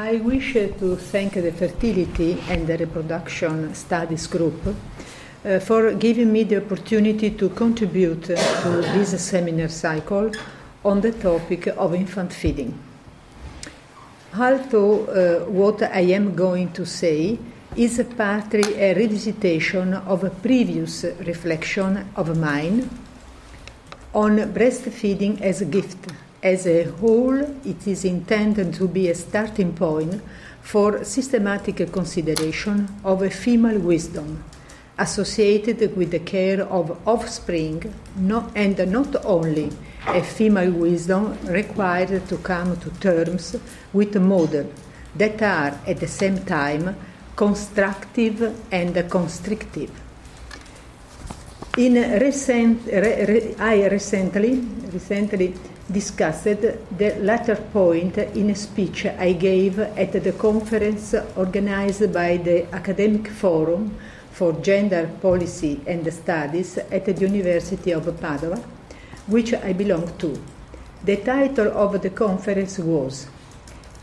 I wish to thank the Fertility and the Reproduction Studies Group uh, for giving me the opportunity to contribute to this seminar cycle on the topic of infant feeding. Although uh, what I am going to say is partly a revisitation of a previous reflection of mine on breastfeeding as a gift. As a whole, it is intended to be a starting point for systematic consideration of a female wisdom associated with the care of offspring, no, and not only a female wisdom required to come to terms with models that are at the same time constructive and constrictive. In recent, re, re, I recently, recently discussed the latter point in a speech I gave at the conference organized by the Academic Forum for Gender Policy and Studies at the University of Padua, which I belong to. The title of the conference was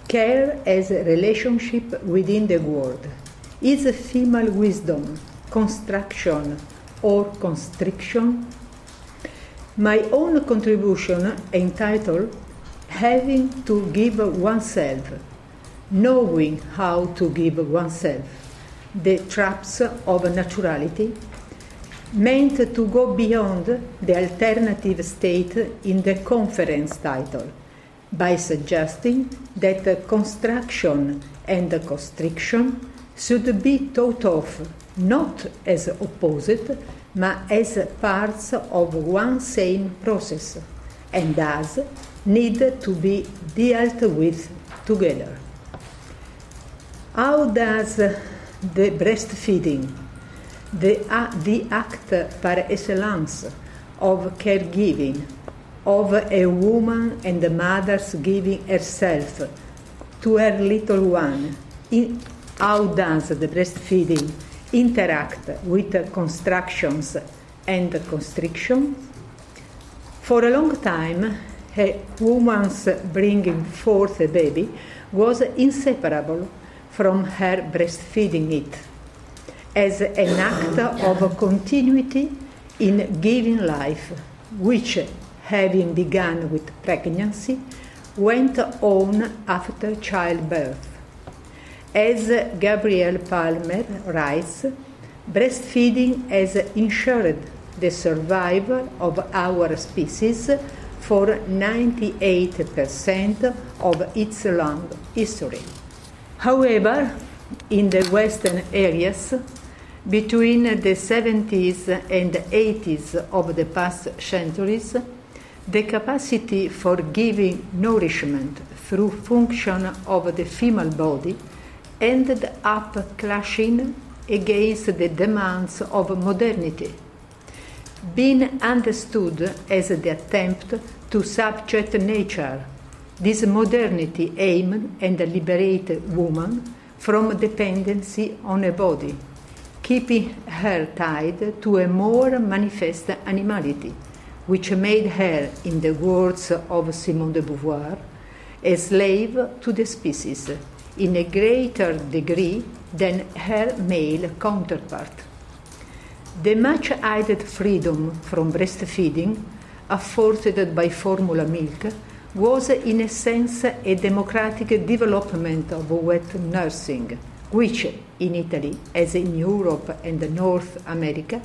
Care as a Relationship Within the World. Is female wisdom construction or constriction? My own contribution entitled Having to Give Oneself, Knowing How to Give Oneself, The Traps of Naturality, meant to go beyond the alternative state in the conference title by suggesting that construction and constriction should be thought of not as opposite, but as parts of one same process, and thus need to be dealt with together. How does the breastfeeding, the, uh, the act par excellence of caregiving, of a woman and the mother's giving herself to her little one, in, how does the breastfeeding interact with constructions and constrictions. For a long time, a woman's bringing forth a baby was inseparable from her breastfeeding it as an act of continuity in giving life, which, having begun with pregnancy, went on after childbirth. As Gabrielle Palmer writes, breastfeeding has ensured the survival of our species for 98% of its long history. However, in the Western areas, between the 70s and 80s of the past centuries, the capacity for giving nourishment through function of the female body ended up clashing against the demands of modernity, being understood as the attempt to subject nature. This modernity aimed and liberated woman from dependency on a body, keeping her tied to a more manifest animality, which made her, in the words of Simone de Beauvoir, a slave to the species in a greater degree than her male counterpart. The much added freedom from breastfeeding afforded by formula milk was in a sense a democratic development of wet nursing, which in Italy, as in Europe and North America,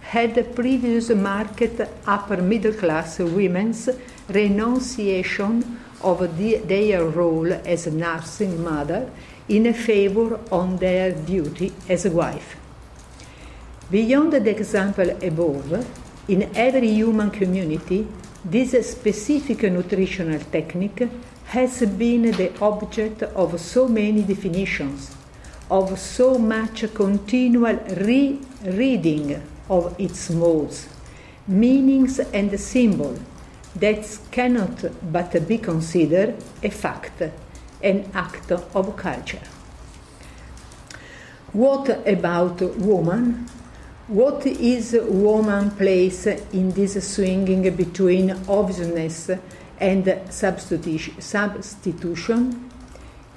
had previously marked upper middle class women's renunciation of the, their role as a nursing mother in favor on their duty as a wife. Beyond the example above, in every human community, this specific nutritional technique has been the object of so many definitions, of so much continual re-reading of its modes, meanings and symbols that cannot but be considered a fact, an act of culture. What about woman? What is woman place in this swinging between obviousness and substitution?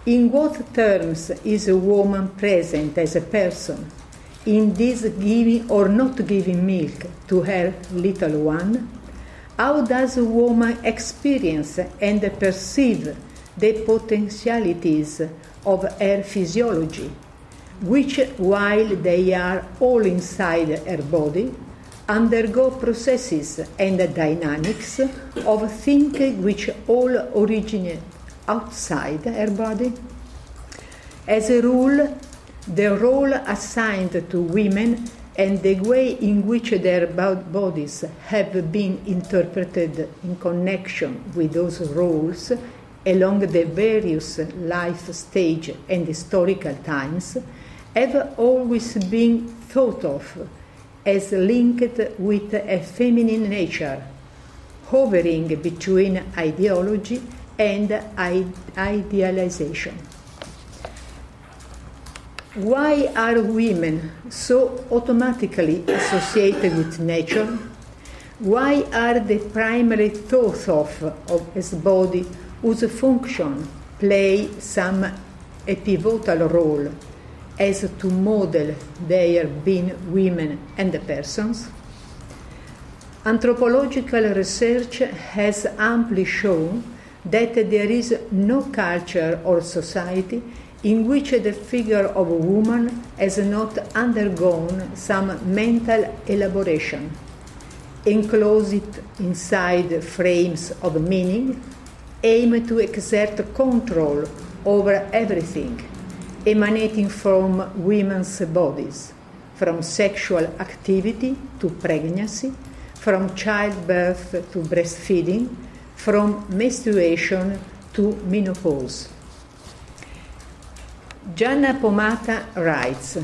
In what terms is a woman present as a person in this giving or not giving milk to her little one? How does woman experience and perceive the potentialities of her physiology, which, while they are all inside her body, undergo processes and dynamics of thinking which all originate outside her body? As a rule, the role assigned to women and the way in which their bodies have been interpreted in connection with those roles along the various life stage and historical times have always been thought of as linked with a feminine nature, hovering between ideology and idealization. Why are women so automatically associated with nature? Why are they primarily thought of, of body whose function play some a pivotal role as to model their being women and the persons? Anthropological research has amply shown that there is no culture or society in which the figure of a woman has not undergone some mental elaboration, enclosed inside frames of meaning, aim to exert control over everything emanating from women's bodies, from sexual activity to pregnancy, from childbirth to breastfeeding, from menstruation to menopause. Gianna Pomata writes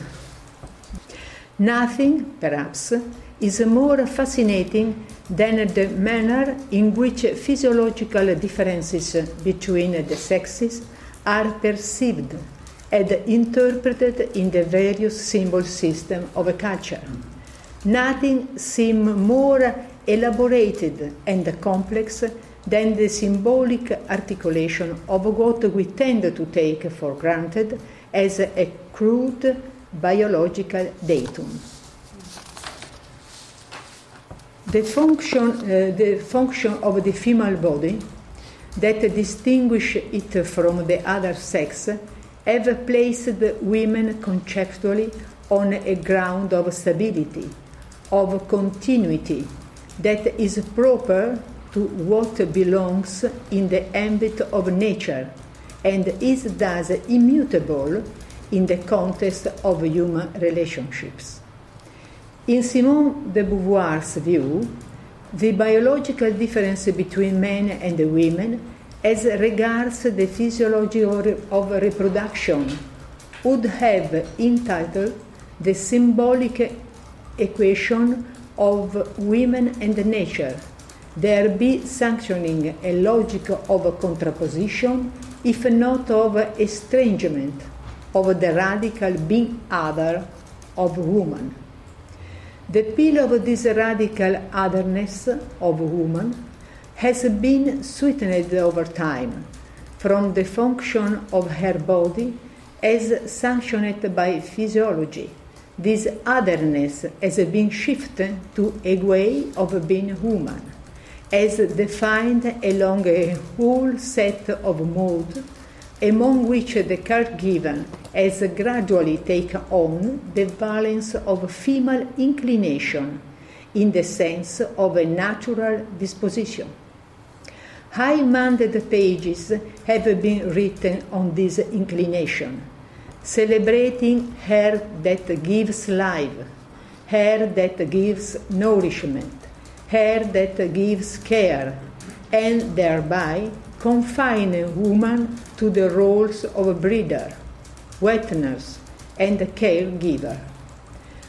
Nothing, perhaps, is more fascinating than the manner in which physiological differences between the sexes are perceived and interpreted in the various symbol system of a culture. Nothing seems more elaborated and complex than the symbolic articulation of what we tend to take for granted as a crude biological datum. The function, uh, the function of the female body that distinguish it from the other sex have placed women conceptually on a ground of stability, of continuity that is proper to what belongs in the ambit of nature and is thus immutable in the context of human relationships. In Simone de Beauvoir's view, the biological difference between men and women as regards the physiology of reproduction would have entitled the symbolic equation of women and nature, there be sanctioning a logic of contraposition, if not of estrangement, of the radical being other of woman. The peel of this radical otherness of woman has been sweetened over time from the function of her body as sanctioned by physiology. This otherness has been shifted to a way of being human, as defined along a whole set of modes, among which the caregiver has gradually taken on the valence of female inclination in the sense of a natural disposition. High-minded pages have been written on this inclination, celebrating her that gives life, her that gives nourishment, her that gives care, and thereby confining woman to the roles of a breeder, wet nurse, and caregiver.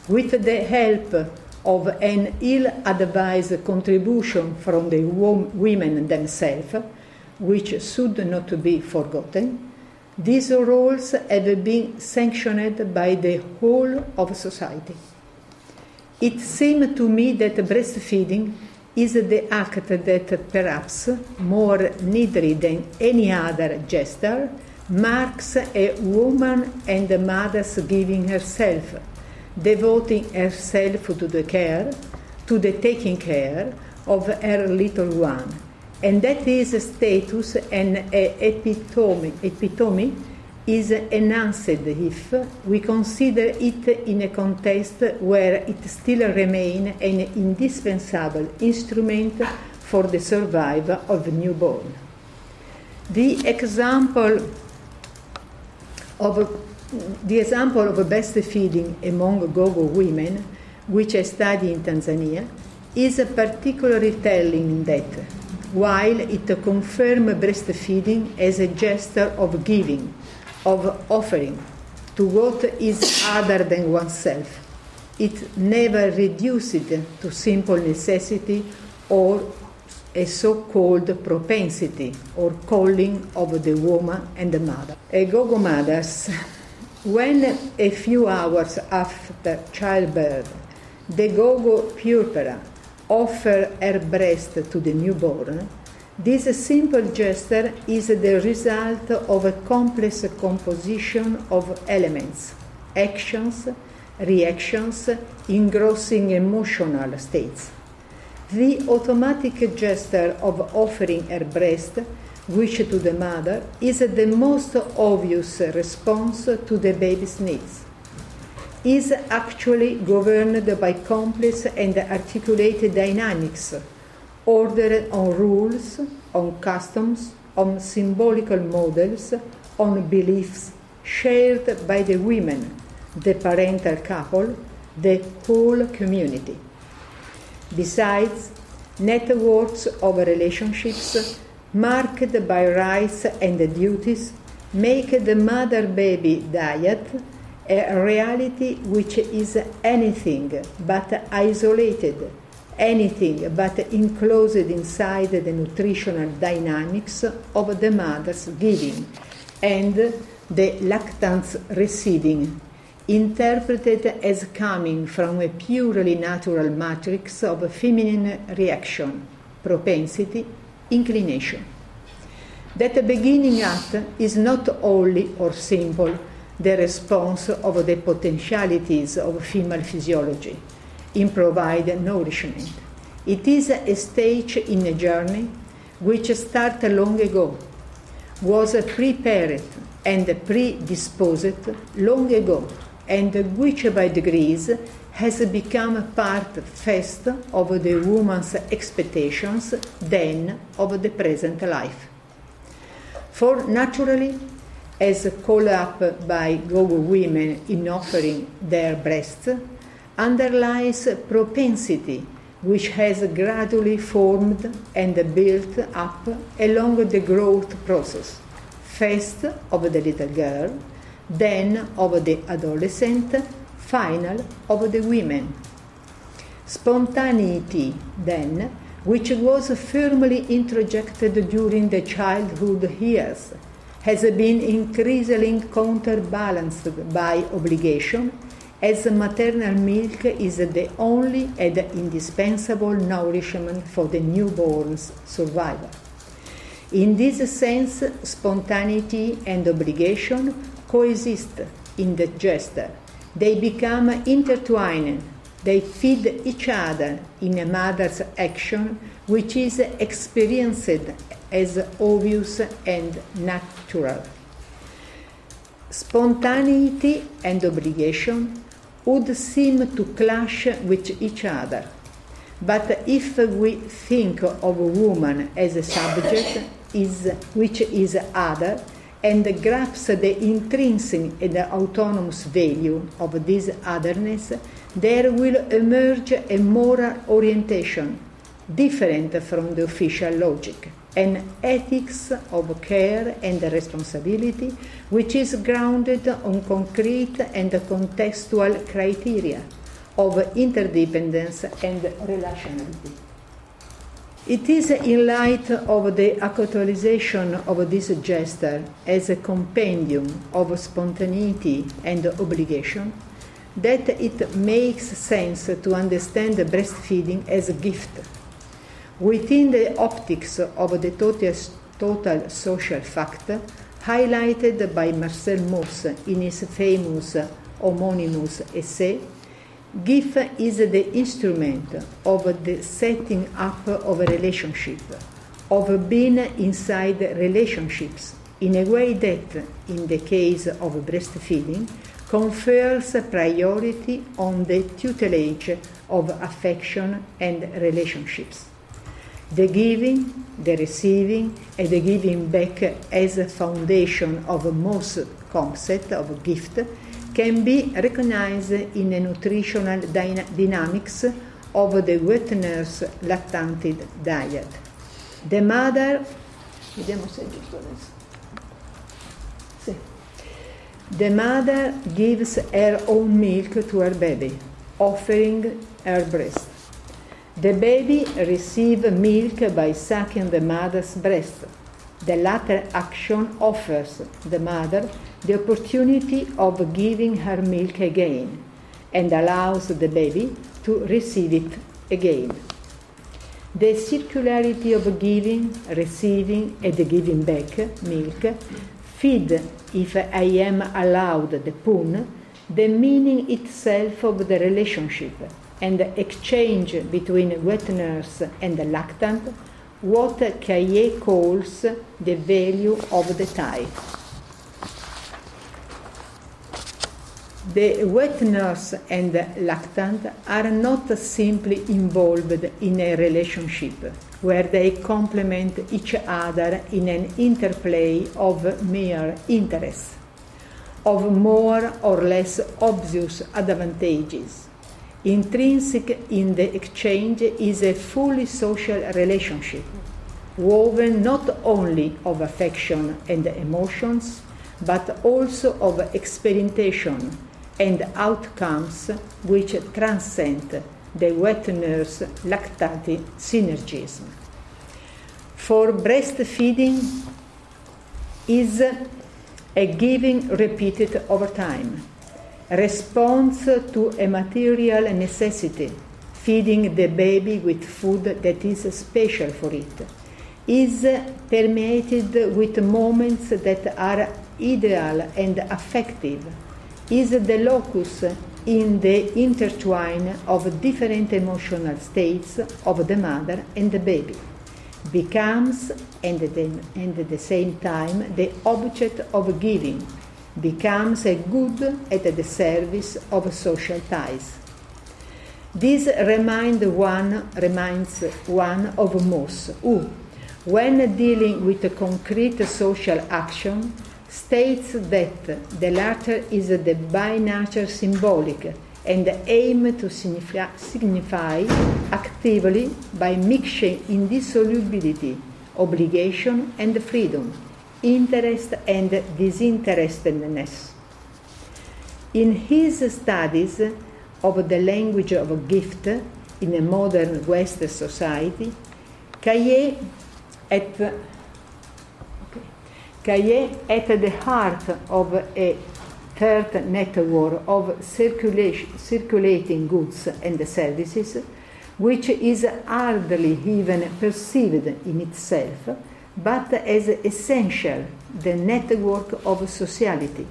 With the help of an ill-advised contribution from the women themselves, which should not be forgotten, these roles have been sanctioned by the whole of society. It seemed to me that breastfeeding is the act that perhaps more needly than any other gesture marks a woman and a mother's giving herself, devoting herself to the care, to the taking care of her little one. And that is a status and a epitome, epitome is enhanced if we consider it in a context where it still remains an indispensable instrument for the survival of newborn. The example of the example of breastfeeding among Gogo women, which I study in Tanzania, is particularly telling in that, while it confirms breastfeeding as a gesture of giving, of offering to what is other than oneself. It never reduced to simple necessity or a so called propensity or calling of the woman and the mother. A Gogo mothers, when a few hours after childbirth, the Gogo puerpera offer her breast to the newborn, this simple gesture is the result of a complex composition of elements, actions, reactions, engrossing emotional states. The automatic gesture of offering her breast, which to the mother is the most obvious response to the baby's needs, is actually governed by complex and articulated dynamics ordered on rules, on customs, on symbolical models, on beliefs shared by the women, the parental couple, the whole community. Besides, networks of relationships marked by rights and duties make the mother baby diet a reality which is anything but isolated anything but enclosed inside the nutritional dynamics of the mother's giving and the lactance receiving, interpreted as coming from a purely natural matrix of feminine reaction, propensity, inclination. That beginning act is not only or simple the response of the potentialities of female physiology in provide nourishment. It is a stage in a journey which started long ago, was prepared and predisposed long ago, and which by degrees has become part first of the woman's expectations, then of the present life. For naturally, as called up by Gogo women in offering their breasts, underlies propensity which has gradually formed and built up along the growth process, first of the little girl, then of the adolescent, final of the women. Spontaneity, then, which was firmly introjected during the childhood years, has been increasingly counterbalanced by obligation as maternal milk is the only and indispensable nourishment for the newborn's survival. In this sense, spontaneity and obligation coexist in the gesture. They become intertwined. They feed each other in a mother's action, which is experienced as obvious and natural. Spontaneity and obligation would seem to clash with each other. But if we think of a woman as a subject is, which is other and grasps the intrinsic and autonomous value of this otherness, there will emerge a moral orientation different from the official logic an ethics of care and responsibility which is grounded on concrete and contextual criteria of interdependence and relationality. It is in light of the actualization of this gesture as a compendium of spontaneity and obligation that it makes sense to understand breastfeeding as a gift Within the optics of the total, total social fact, highlighted by Marcel Mauss in his famous homonymous essay, GIF is the instrument of the setting up of a relationship, of being inside relationships in a way that, in the case of breastfeeding, confers priority on the tutelage of affection and relationships. The giving, the receiving, and the giving back as a foundation of most concept of gift can be recognized in the nutritional dyna- dynamics of the wet nurse lactanted diet. The mother, vediamo se è giusto adesso. Sì. The mother gives her own milk to her baby, offering her breast. The baby receives milk by sucking the mother's breast. The latter action offers the mother the opportunity of giving her milk again and allows the baby to receive it again. The circularity of giving, receiving, and giving back milk feed, if I am allowed the pun, the meaning itself of the relationship and the exchange between wet nurse and the lactant, what Caillé calls the value of the tie. The wet nurse and lactant are not simply involved in a relationship where they complement each other in an interplay of mere interests, of more or less obvious advantages. Intrinsic in the exchange is a fully social relationship, woven not only of affection and emotions, but also of experimentation and outcomes which transcend the wet nurse lactate synergism. For breastfeeding is a giving repeated over time, response to a material necessity, feeding the baby with food that is special for it, is permeated with moments that are ideal and affective is the locus in the intertwine of different emotional states of the mother and the baby, becomes and, at the same time the object of giving, becomes a good at the service of social ties. This remind one, reminds one of Mauss, who, when dealing with a concrete social action, states that the latter is the by nature symbolic and aim to signify, signify actively by mixing indissolubility, obligation and freedom, interest and disinterestedness. In his studies of the language of gift in a modern West society, Caillé at Caillé at the heart of a third network of circulating goods and services, which is hardly even perceived in itself, but as essential the network of sociality.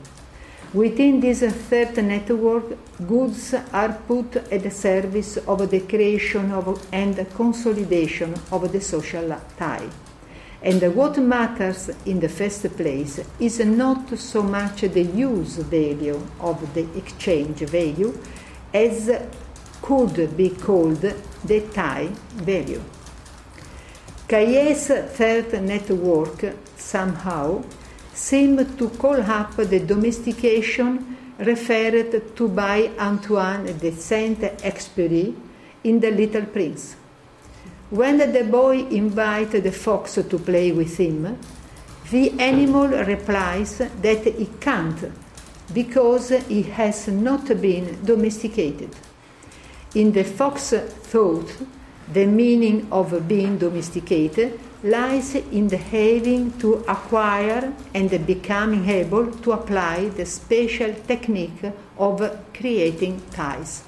Within this third network, goods are put at the service of the creation of and consolidation of the social tie. And what matters in the first place is not so much the use value of the exchange value as could be called the tie value. Caillé's third network somehow seemed to call up the domestication referred to by Antoine de Saint-Exupéry in The Little Prince. When the boy invites the fox to play with him, the animal replies that he can't because he has not been domesticated. In the fox thought, the meaning of being domesticated lies in the having to acquire and becoming able to apply the special technique of creating ties.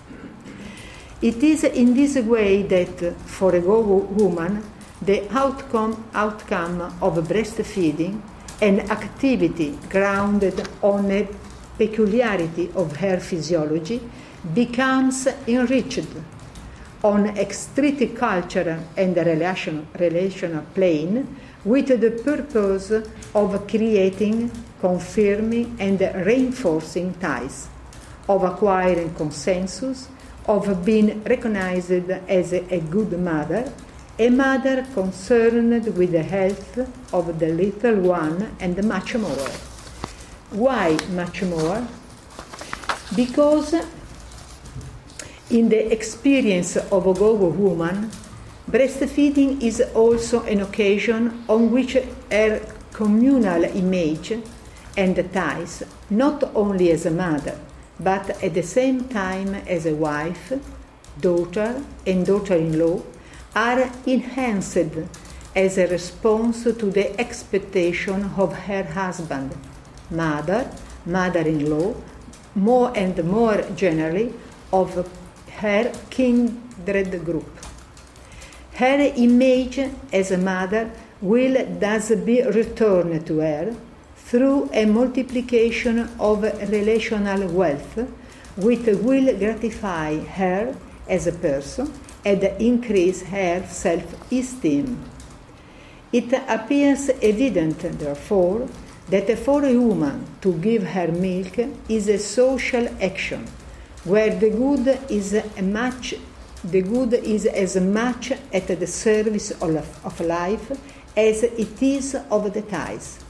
It is in this way that, for a woman, the outcome, outcome of breastfeeding an activity grounded on a peculiarity of her physiology becomes enriched on extrinsic cultural and relation, relational plane with the purpose of creating, confirming, and reinforcing ties, of acquiring consensus, of being recognized as a good mother, a mother concerned with the health of the little one, and much more. Why much more? Because in the experience of a Gogo woman, breastfeeding is also an occasion on which her communal image and ties, not only as a mother, but at the same time as a wife, daughter, and daughter in law, are enhanced as a response to the expectation of her husband, mother, mother in law, more and more generally of her kindred group. Her image as a mother will thus be returned to her through a multiplication of relational wealth, which will gratify her as a person and increase her self esteem. It appears evident, therefore, that for a woman to give her milk is a social action where the good is much the good is as much at the service of, of life as it is of the ties.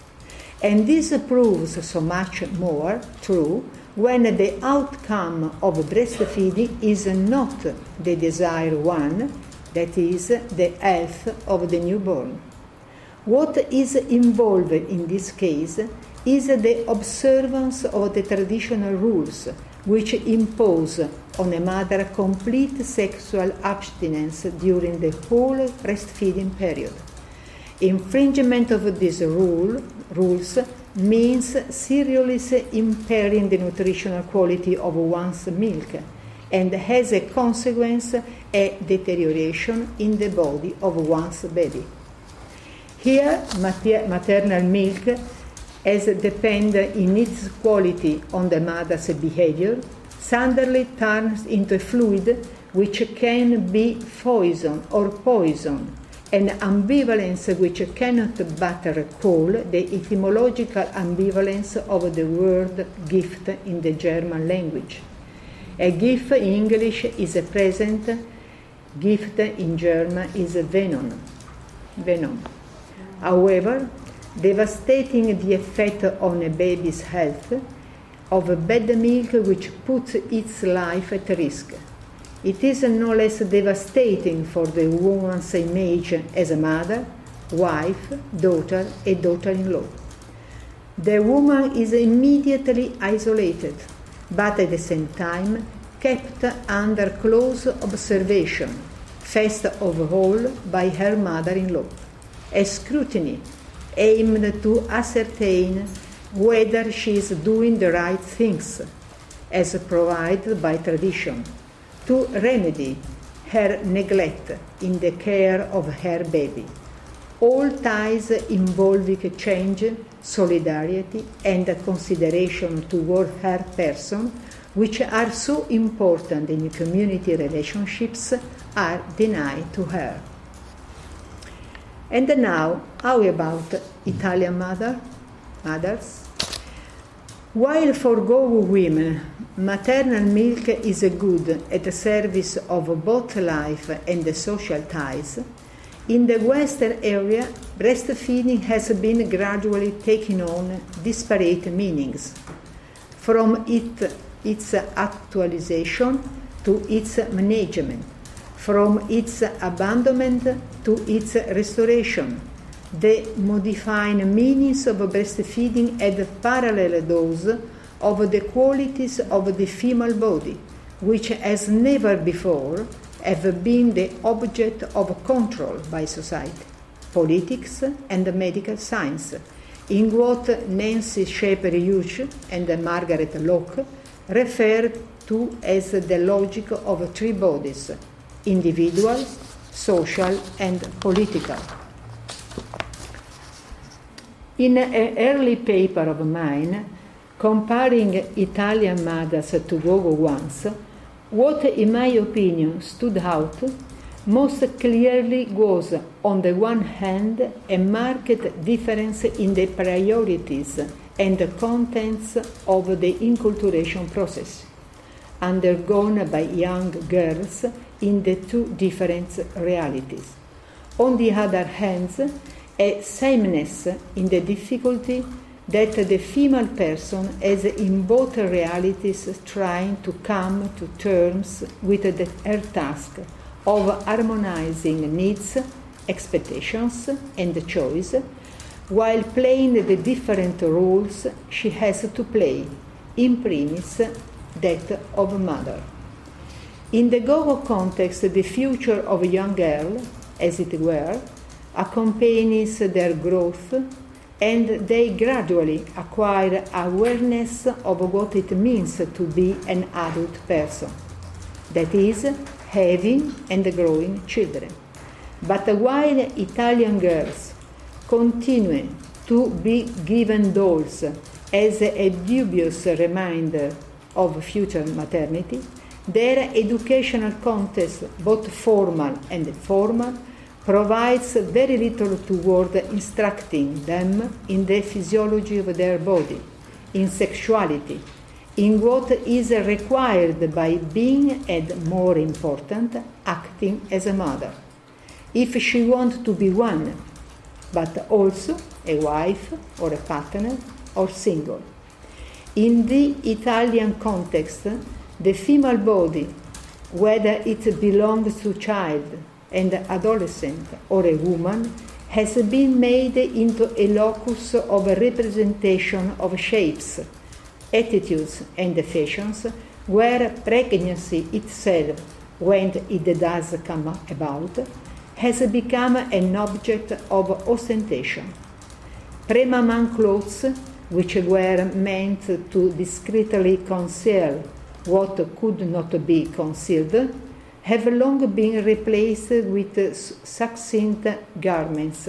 And this proves so much more true when the outcome of breastfeeding is not the desired one, that is, the health of the newborn. What is involved in this case is the observance of the traditional rules which impose on a mother complete sexual abstinence during the whole breastfeeding period. Infringement of these rule, rules means seriously impairing the nutritional quality of one's milk and has a consequence a deterioration in the body of one's baby. Here, maternal milk as depend in its quality on the mother's behavior, suddenly turns into a fluid which can be poison or poison, an ambivalence which cannot but recall the etymological ambivalence of the word gift in the German language. A gift in English is a present, gift in German is a venom. venom. However, devastating the effect on a baby's health of a bad milk which puts its life at risk. It is no less devastating for the woman's image as a mother, wife, daughter, and daughter in law. The woman is immediately isolated, but at the same time kept under close observation, first of all by her mother in law. A scrutiny aimed to ascertain whether she is doing the right things as provided by tradition, to remedy her neglect in the care of her baby. All ties involving change, solidarity, and consideration toward her person, which are so important in community relationships, are denied to her. And now, how about Italian mother, mothers? While for Go women, maternal milk is a good at the service of both life and the social ties, in the Western area, breastfeeding has been gradually taking on disparate meanings, from it, its actualization to its management from its abandonment to its restoration. The modifying meanings of breastfeeding had parallel those of the qualities of the female body, which as never before have been the object of control by society, politics, and medical science, in what Nancy Scheper Hughes and Margaret Lock refer to as the logic of three bodies individual, social, and political. In an early paper of mine, comparing Italian mothers to Gogo ones, what, in my opinion, stood out most clearly was, on the one hand, a marked difference in the priorities and the contents of the inculturation process undergone by young girls in the two different realities. On the other hand, a sameness in the difficulty that the female person has in both realities trying to come to terms with the, her task of harmonizing needs, expectations, and choice, while playing the different roles she has to play, in premise that of mother. In the Gogo context, the future of a young girl, as it were, accompanies their growth and they gradually acquire awareness of what it means to be an adult person. That is, having and growing children. But while Italian girls continue to be given dolls as a dubious reminder of future maternity, their educational context, both formal and informal, provides very little toward instructing them in the physiology of their body, in sexuality, in what is required by being, and more important, acting as a mother. If she wants to be one, but also a wife or a partner or single. In the Italian context, the female body, whether it belongs to child and adolescent or a woman, has been made into a locus of representation of shapes, attitudes, and fashions, where pregnancy itself, when it does come about, has become an object of ostentation. Premaman clothes which were meant to discreetly conceal what could not be concealed, have long been replaced with succinct garments,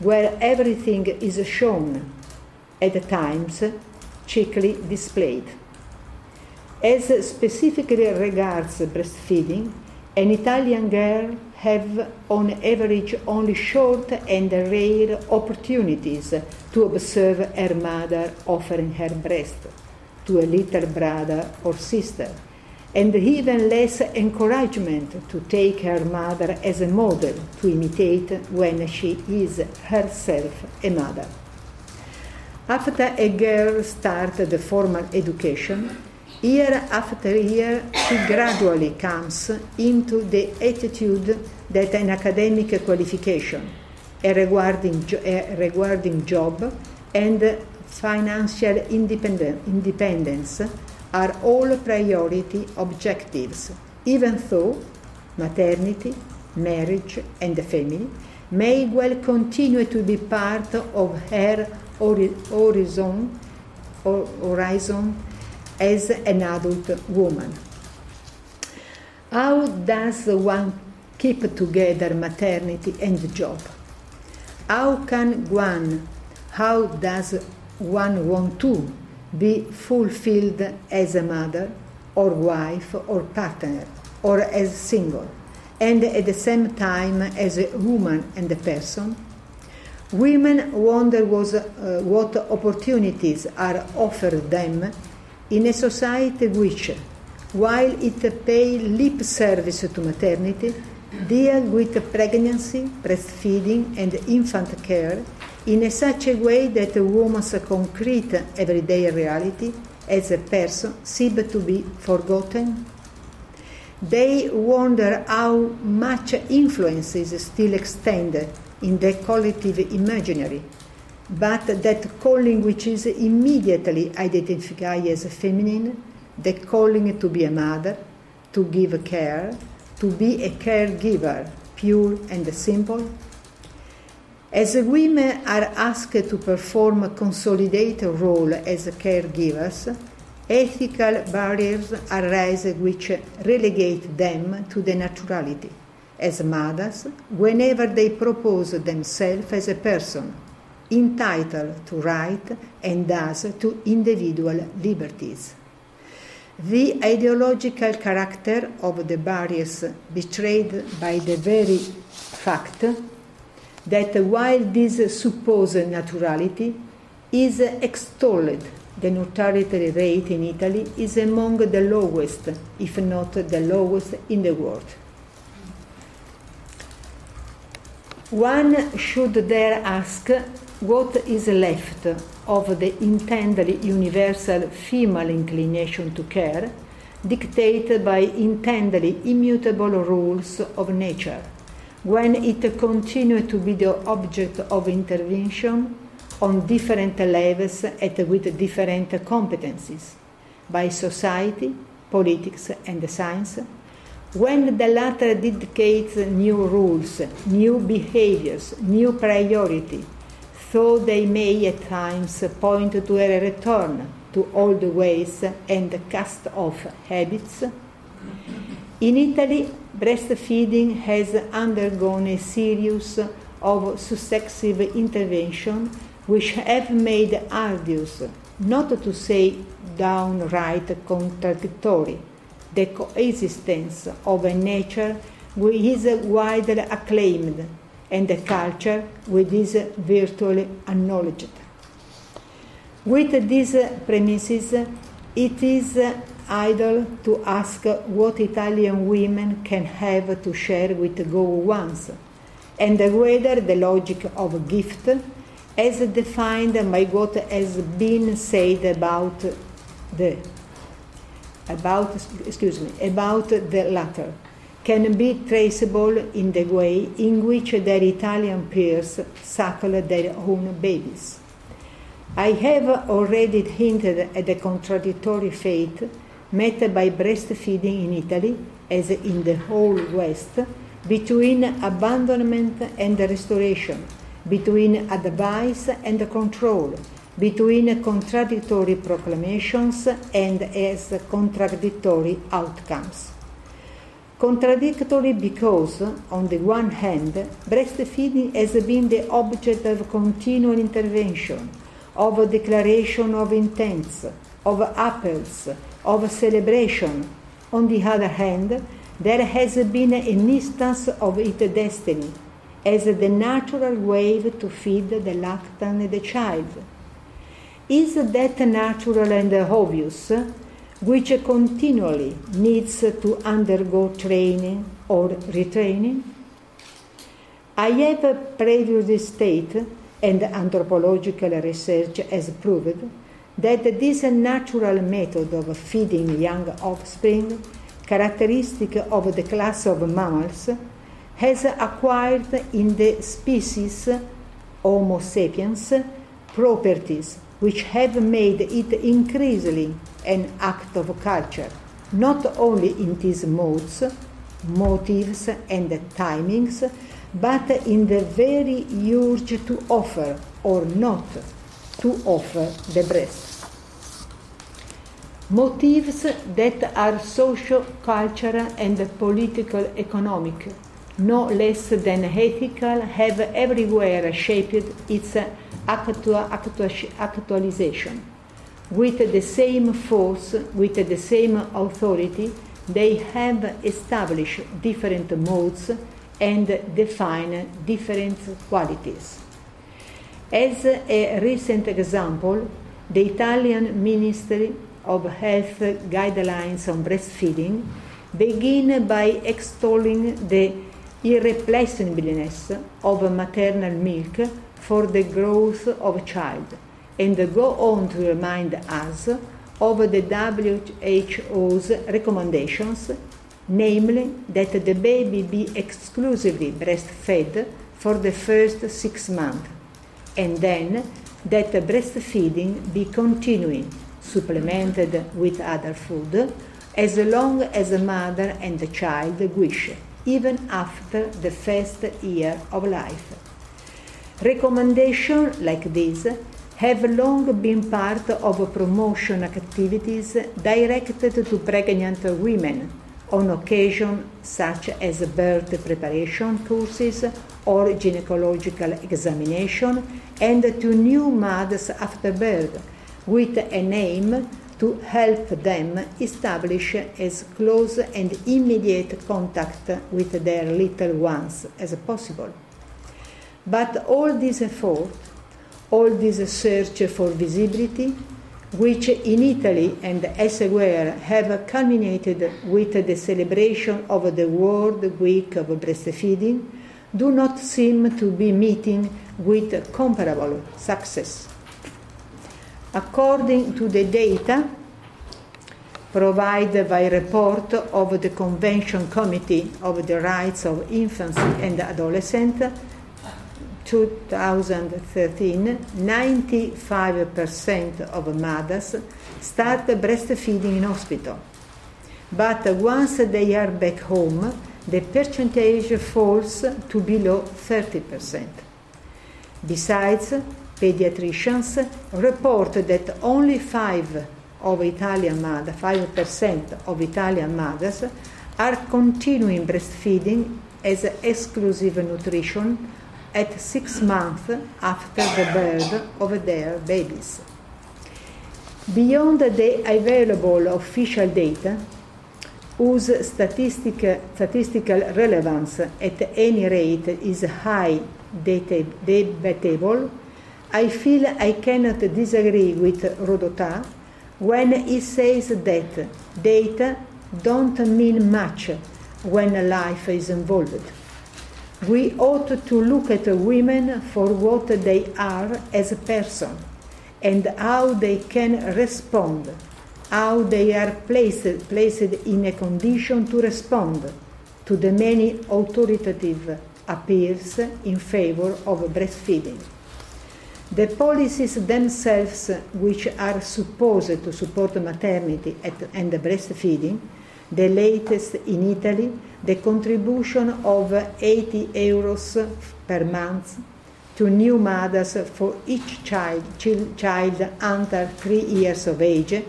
where everything is shown, at times cheekily displayed. As specifically regards breastfeeding, an Italian girl have on average only short and rare opportunities to observe her mother offering her breast to a little brother or sister, and even less encouragement to take her mother as a model to imitate when she is herself a mother. After a girl starts the formal education, Year after year, she gradually comes into the attitude that an academic qualification, a rewarding, a rewarding job, and financial independence are all priority objectives, even though maternity, marriage, and the family may well continue to be part of her horizon, horizon as an adult woman. How does one keep together maternity and job? How can one, how does one want to be fulfilled as a mother or wife or partner or as single and at the same time as a woman and a person? Women wonder was, uh, what opportunities are offered them in a society which, while it pays lip service to maternity, deal with pregnancy, breastfeeding, and infant care in a such a way that a woman's concrete everyday reality as a person seems to be forgotten. They wonder how much influence is still extended in the collective imaginary but that calling which is immediately identified as feminine, the calling to be a mother, to give care, to be a caregiver, pure and simple. As women are asked to perform a consolidated role as caregivers, ethical barriers arise which relegate them to the naturality as mothers whenever they propose themselves as a person entitled to right and thus to individual liberties. The ideological character of the barriers betrayed by the very fact that while this supposed naturality is extolled, the natality rate in Italy is among the lowest, if not the lowest, in the world. One should there ask what is left of the intended universal female inclination to care, dictated by intended immutable rules of nature, when it continues to be the object of intervention on different levels and with different competencies by society, politics, and science, when the latter dictates new rules, new behaviors, new priority, though they may at times point to a return to old ways and cast off habits. In Italy, breastfeeding has undergone a series of successive interventions which have made arduous, not to say downright contradictory, the coexistence of a nature which is widely acclaimed and a culture which is virtually acknowledged. With these premises, it is uh, idle to ask what Italian women can have to share with Gogo ones, and whether the logic of gift, as defined by what has been said about the about excuse me about the latter can be traceable in the way in which their Italian peers suckle their own babies. I have already hinted at the contradictory fate met by breastfeeding in Italy, as in the whole West, between abandonment and restoration, between advice and control, between contradictory proclamations and as contradictory outcomes. Contradictory because, on the one hand, breastfeeding has been the object of continual intervention, of a declaration of intents, of appels, of celebration. On the other hand, there has been an instance of its destiny as the natural way to feed the lactant the child. Is that natural and obvious? which continually needs to undergo training or retraining? I have previously stated, and anthropological research has proved, that this natural method of feeding young offspring, characteristic of the class of mammals, has acquired in the species Homo sapiens properties which have made it increasingly an act of culture, not only in these modes, motives, and timings, but in the very urge to offer or not to offer the breast. Motives that are social, cultural, and political economic, no less than ethical, have everywhere shaped its actua, actua, actualization. With the same force, with the same authority, they have established different modes and define different qualities. As a recent example, the Italian Ministry of Health guidelines on breastfeeding begin by extolling the irreplaceableness of maternal milk for the growth of a child and go on to remind us of the WHO's recommendations, namely that the baby be exclusively breastfed for the first six months, and then that breastfeeding be continuing, supplemented with other food, as long as the mother and the child wish, even after the first year of life. Recommendations like this have long been part of promotion activities directed to pregnant women on occasion such as birth preparation courses or gynecological examination, and to new mothers after birth, with an aim to help them establish as close and immediate contact with their little ones as possible. But all this effort, all this search for visibility, which in Italy and elsewhere have culminated with the celebration of the World Week of Breastfeeding, do not seem to be meeting with comparable success. According to the data provided by report of the Convention Committee of the Rights of Infancy and Adolescents, 2013, 95% of mothers start breastfeeding in hospital. But once they are back home, the percentage falls to below 30%. Besides, pediatricians report that only 5 of Italian mothers, 5% of Italian mothers are continuing breastfeeding as exclusive nutrition at six months after the birth of their babies. Beyond the available official data, whose statistic, statistical relevance at any rate is high debatable, I feel I cannot disagree with Rodotà when he says that data don't mean much when life is involved. We ought to look at women for what they are as a person and how they can respond, how they are placed, placed in a condition to respond to the many authoritative appeals in favor of breastfeeding. The policies themselves, which are supposed to support maternity and breastfeeding, the latest in Italy, the contribution of 80 euros per month to new mothers for each child, child under three years of age,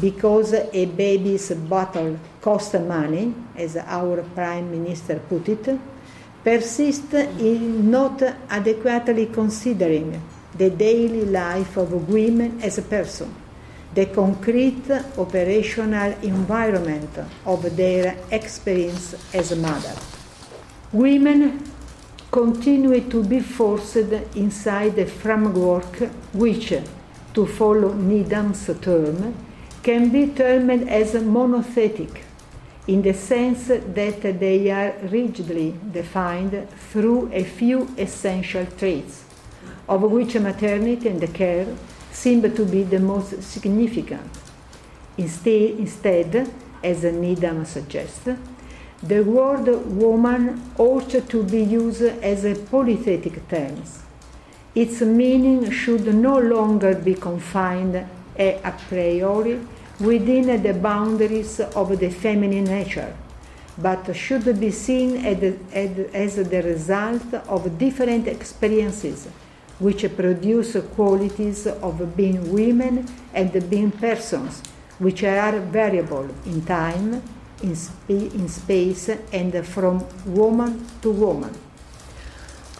because a baby's bottle costs money, as our Prime Minister put it, persist in not adequately considering the daily life of women as a person the concrete operational environment of their experience as a mother. Women continue to be forced inside a framework which, to follow Needham's term, can be termed as monothetic in the sense that they are rigidly defined through a few essential traits, of which maternity and care seem to be the most significant. Instead, instead as Needham suggests, the word woman ought to be used as a polythetic term. Its meaning should no longer be confined a priori within the boundaries of the feminine nature, but should be seen as the result of different experiences which produce qualities of being women and being persons, which are variable in time, in, sp- in space, and from woman to woman.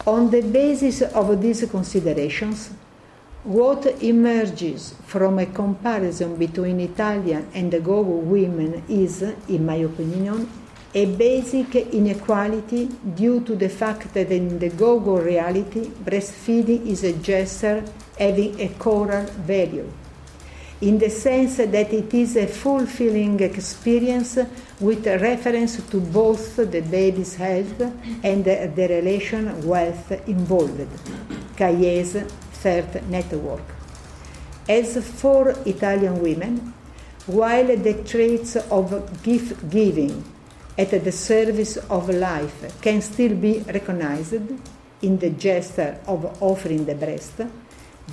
On the basis of these considerations, what emerges from a comparison between Italian and Gogo women is, in my opinion, a basic inequality due to the fact that in the Gogo reality, breastfeeding is a gesture having a choral value, in the sense that it is a fulfilling experience with reference to both the baby's health and the relation wealth involved. Caillé's third network. As for Italian women, while the traits of gift giving at the service of life can still be recognized in the gesture of offering the breast,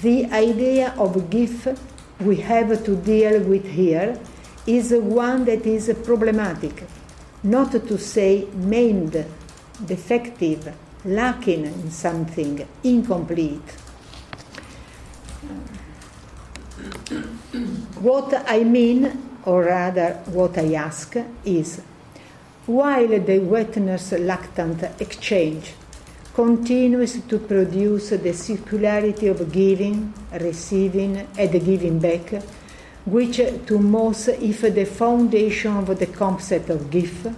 the idea of gift we have to deal with here is one that is problematic, not to say maimed, defective, lacking in something, incomplete. What I mean, or rather what I ask, is while the wet nurse lactant exchange continues to produce the circularity of giving, receiving, and giving back, which to most is the foundation of the concept of gift.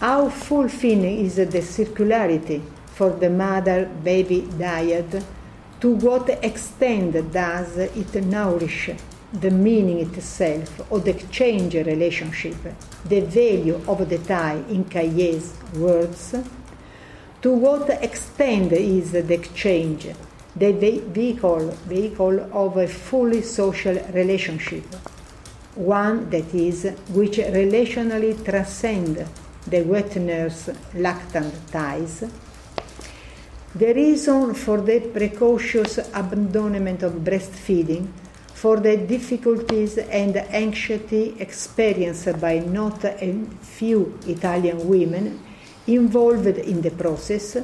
How fulfilling is the circularity for the mother baby dyad? To what extent does it nourish the meaning itself of the exchange relationship, the value of the tie in Caillet's words? To what extent is the exchange the vehicle, vehicle of a fully social relationship? One that is, which relationally transcends the wet nurse lactant ties. The reason for the precautious abandonment of breastfeeding, for the difficulties and anxiety experienced by not a few Italian women involved in the process,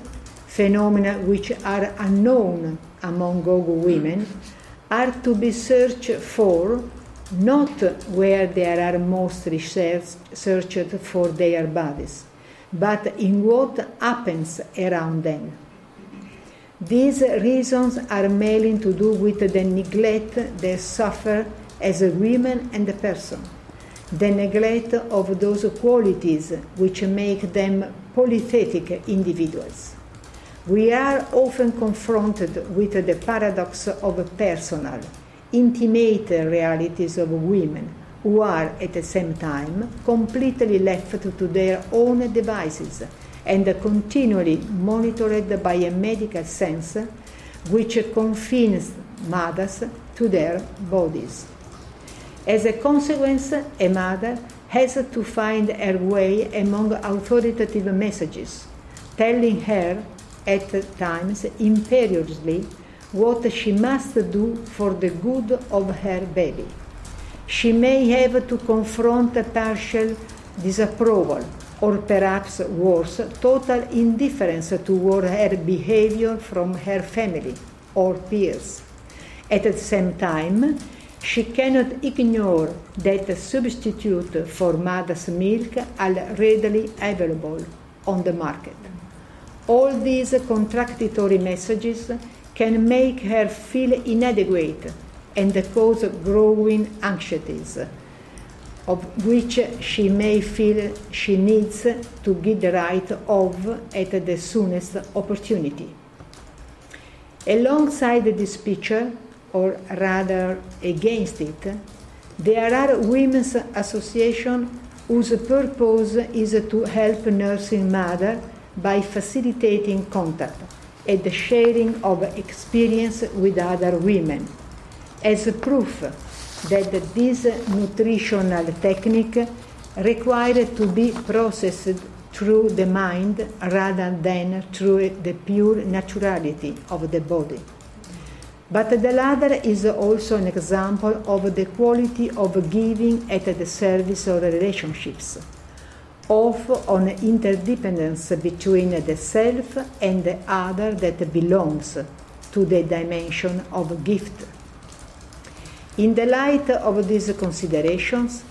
phenomena which are unknown among Gogo women, are to be searched for not where there are most searched for their bodies, but in what happens around them. These reasons are mainly to do with the neglect they suffer as a woman and a person, the neglect of those qualities which make them polythetic individuals. We are often confronted with the paradox of personal, intimate realities of women who are at the same time completely left to their own devices and continually monitored by a medical sense which confines mothers to their bodies. As a consequence, a mother has to find her way among authoritative messages, telling her at times imperiously what she must do for the good of her baby. She may have to confront a partial disapproval, or perhaps worse, total indifference toward her behavior from her family or peers. At the same time, she cannot ignore that substitute for mother's milk are readily available on the market. All these contradictory messages can make her feel inadequate and cause growing anxieties, of which she may feel she needs to get the right of at the soonest opportunity. Alongside this picture, or rather against it, there are women's associations whose purpose is to help nursing mothers by facilitating contact and the sharing of experience with other women as proof that this nutritional technique required to be processed through the mind rather than through the pure naturality of the body. But the latter is also an example of the quality of giving at the service of relationships, of on interdependence between the self and the other that belongs to the dimension of gift. In the light of these considerations,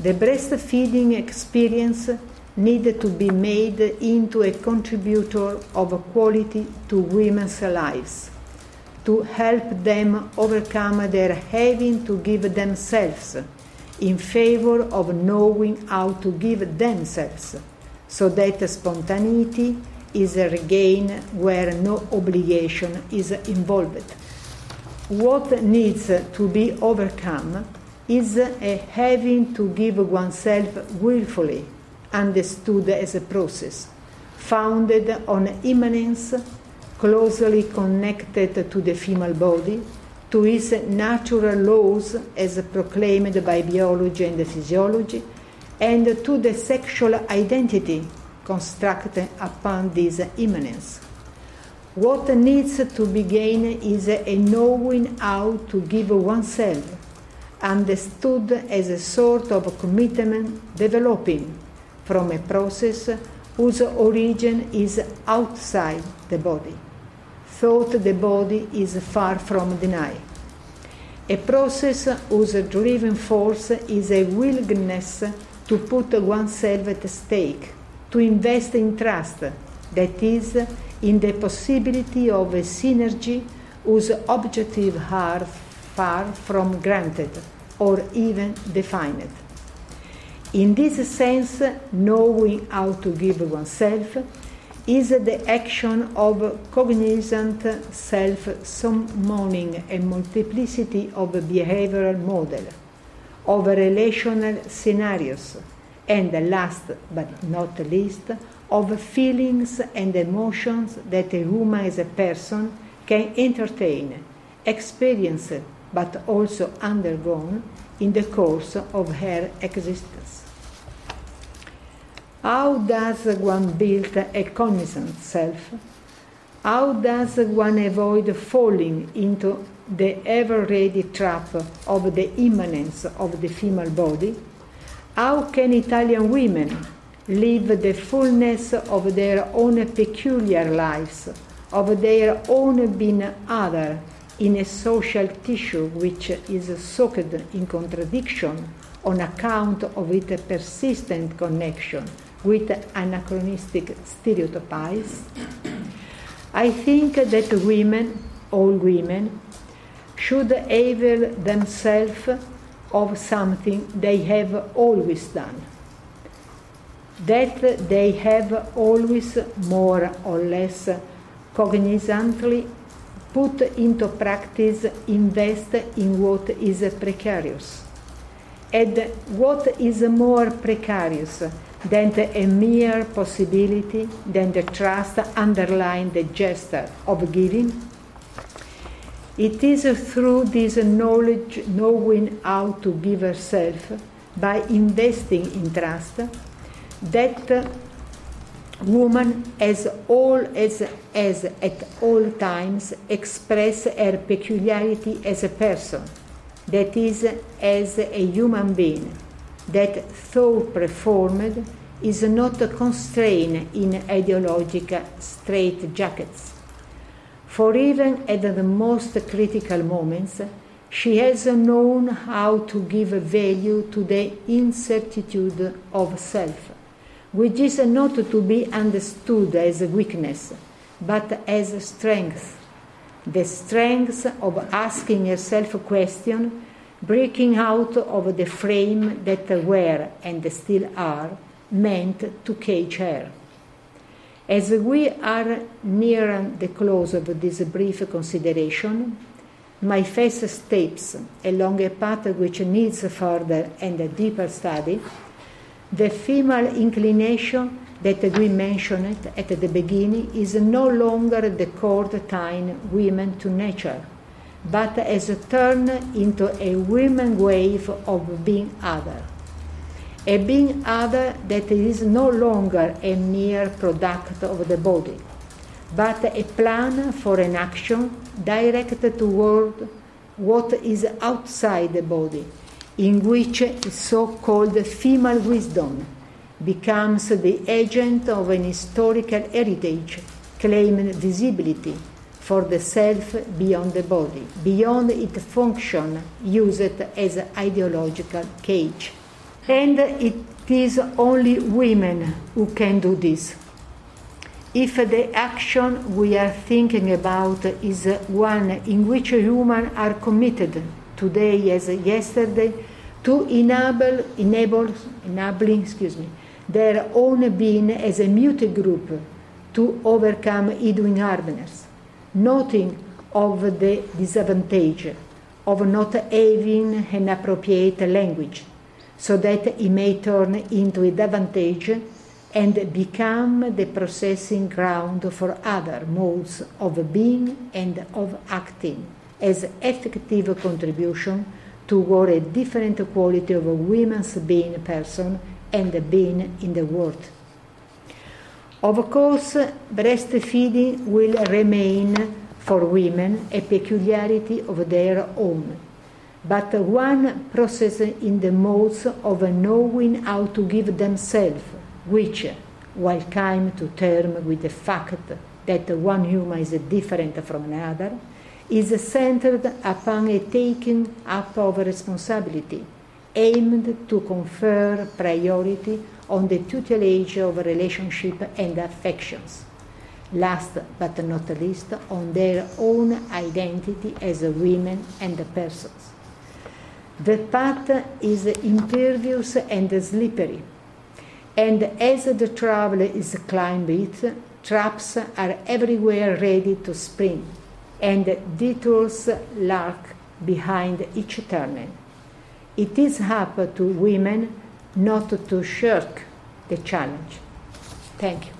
the breastfeeding experience needed to be made into a contributor of quality to women's lives to help them overcome their having to give themselves in favor of knowing how to give themselves, so that spontaneity is regained where no obligation is involved. What needs to be overcome is having to give oneself willfully, understood as a process, founded on immanence closely connected to the female body, to its natural laws as proclaimed by biology and physiology, and to the sexual identity constructed upon this immanence. What needs to be gained is a knowing how to give oneself, understood as a sort of commitment developing from a process whose origin is outside the body thought the body is far from denial. A process whose driving force is a willingness to put oneself at stake, to invest in trust, that is, in the possibility of a synergy whose objective are far from granted or even defined. In this sense, knowing how to give oneself is the action of cognizant self summoning a multiplicity of behavioral models, of relational scenarios, and last but not least, of feelings and emotions that a woman as a person can entertain, experience, but also undergone in the course of her existence. How does one build a cognizant self? How does one avoid falling into the ever ready trap of the immanence of the female body? How can Italian women live the fullness of their own peculiar lives, of their own being other in a social tissue which is soaked in contradiction on account of its persistent connection with anachronistic stereotypes. I think that women, all women, should avail themselves of something they have always done. That they have always more or less cognizantly put into practice, invest in what is precarious. And what is more precarious than a mere possibility, than the trust underlying the gesture of giving? It is through this knowledge, knowing how to give herself, by investing in trust, that woman as all as, as at all times express her peculiarity as a person, that is, as a human being, that though performed is not constrained in ideological straitjackets. For even at the most critical moments, she has known how to give value to the incertitude of self which is not to be understood as weakness, but as strength. The strength of asking herself a question, breaking out of the frame that were and still are meant to cage her. As we are near the close of this brief consideration, my face steps along a path which needs further and deeper study the female inclination that we mentioned at the beginning is no longer the cord tying women to nature, but has turned into a women wave of being other. A being other that is no longer a mere product of the body, but a plan for an action directed toward what is outside the body in which so called female wisdom becomes the agent of an historical heritage claiming visibility for the self beyond the body, beyond its function used as ideological cage. And it is only women who can do this. If the action we are thinking about is one in which humans are committed today as yesterday to enable, enable, enabling excuse me, their own being as a mute group to overcome Edwin Ardener's, noting of the disadvantage of not having an appropriate language, so that it may turn into an advantage and become the processing ground for other modes of being and of acting as effective contribution toward a different quality of a woman's being person and being in the world. Of course, breastfeeding will remain for women a peculiarity of their own, but one process in the modes of knowing how to give themselves, which, while came to term with the fact that one human is different from another, is centered upon a taking up of responsibility, aimed to confer priority on the tutelage of relationship and affections. Last but not least, on their own identity as women and persons. The path is impervious and slippery, and as the traveler is climbing it, traps are everywhere ready to spring, and detours lurk behind each turning. It is up to women not to shirk the challenge. Thank you.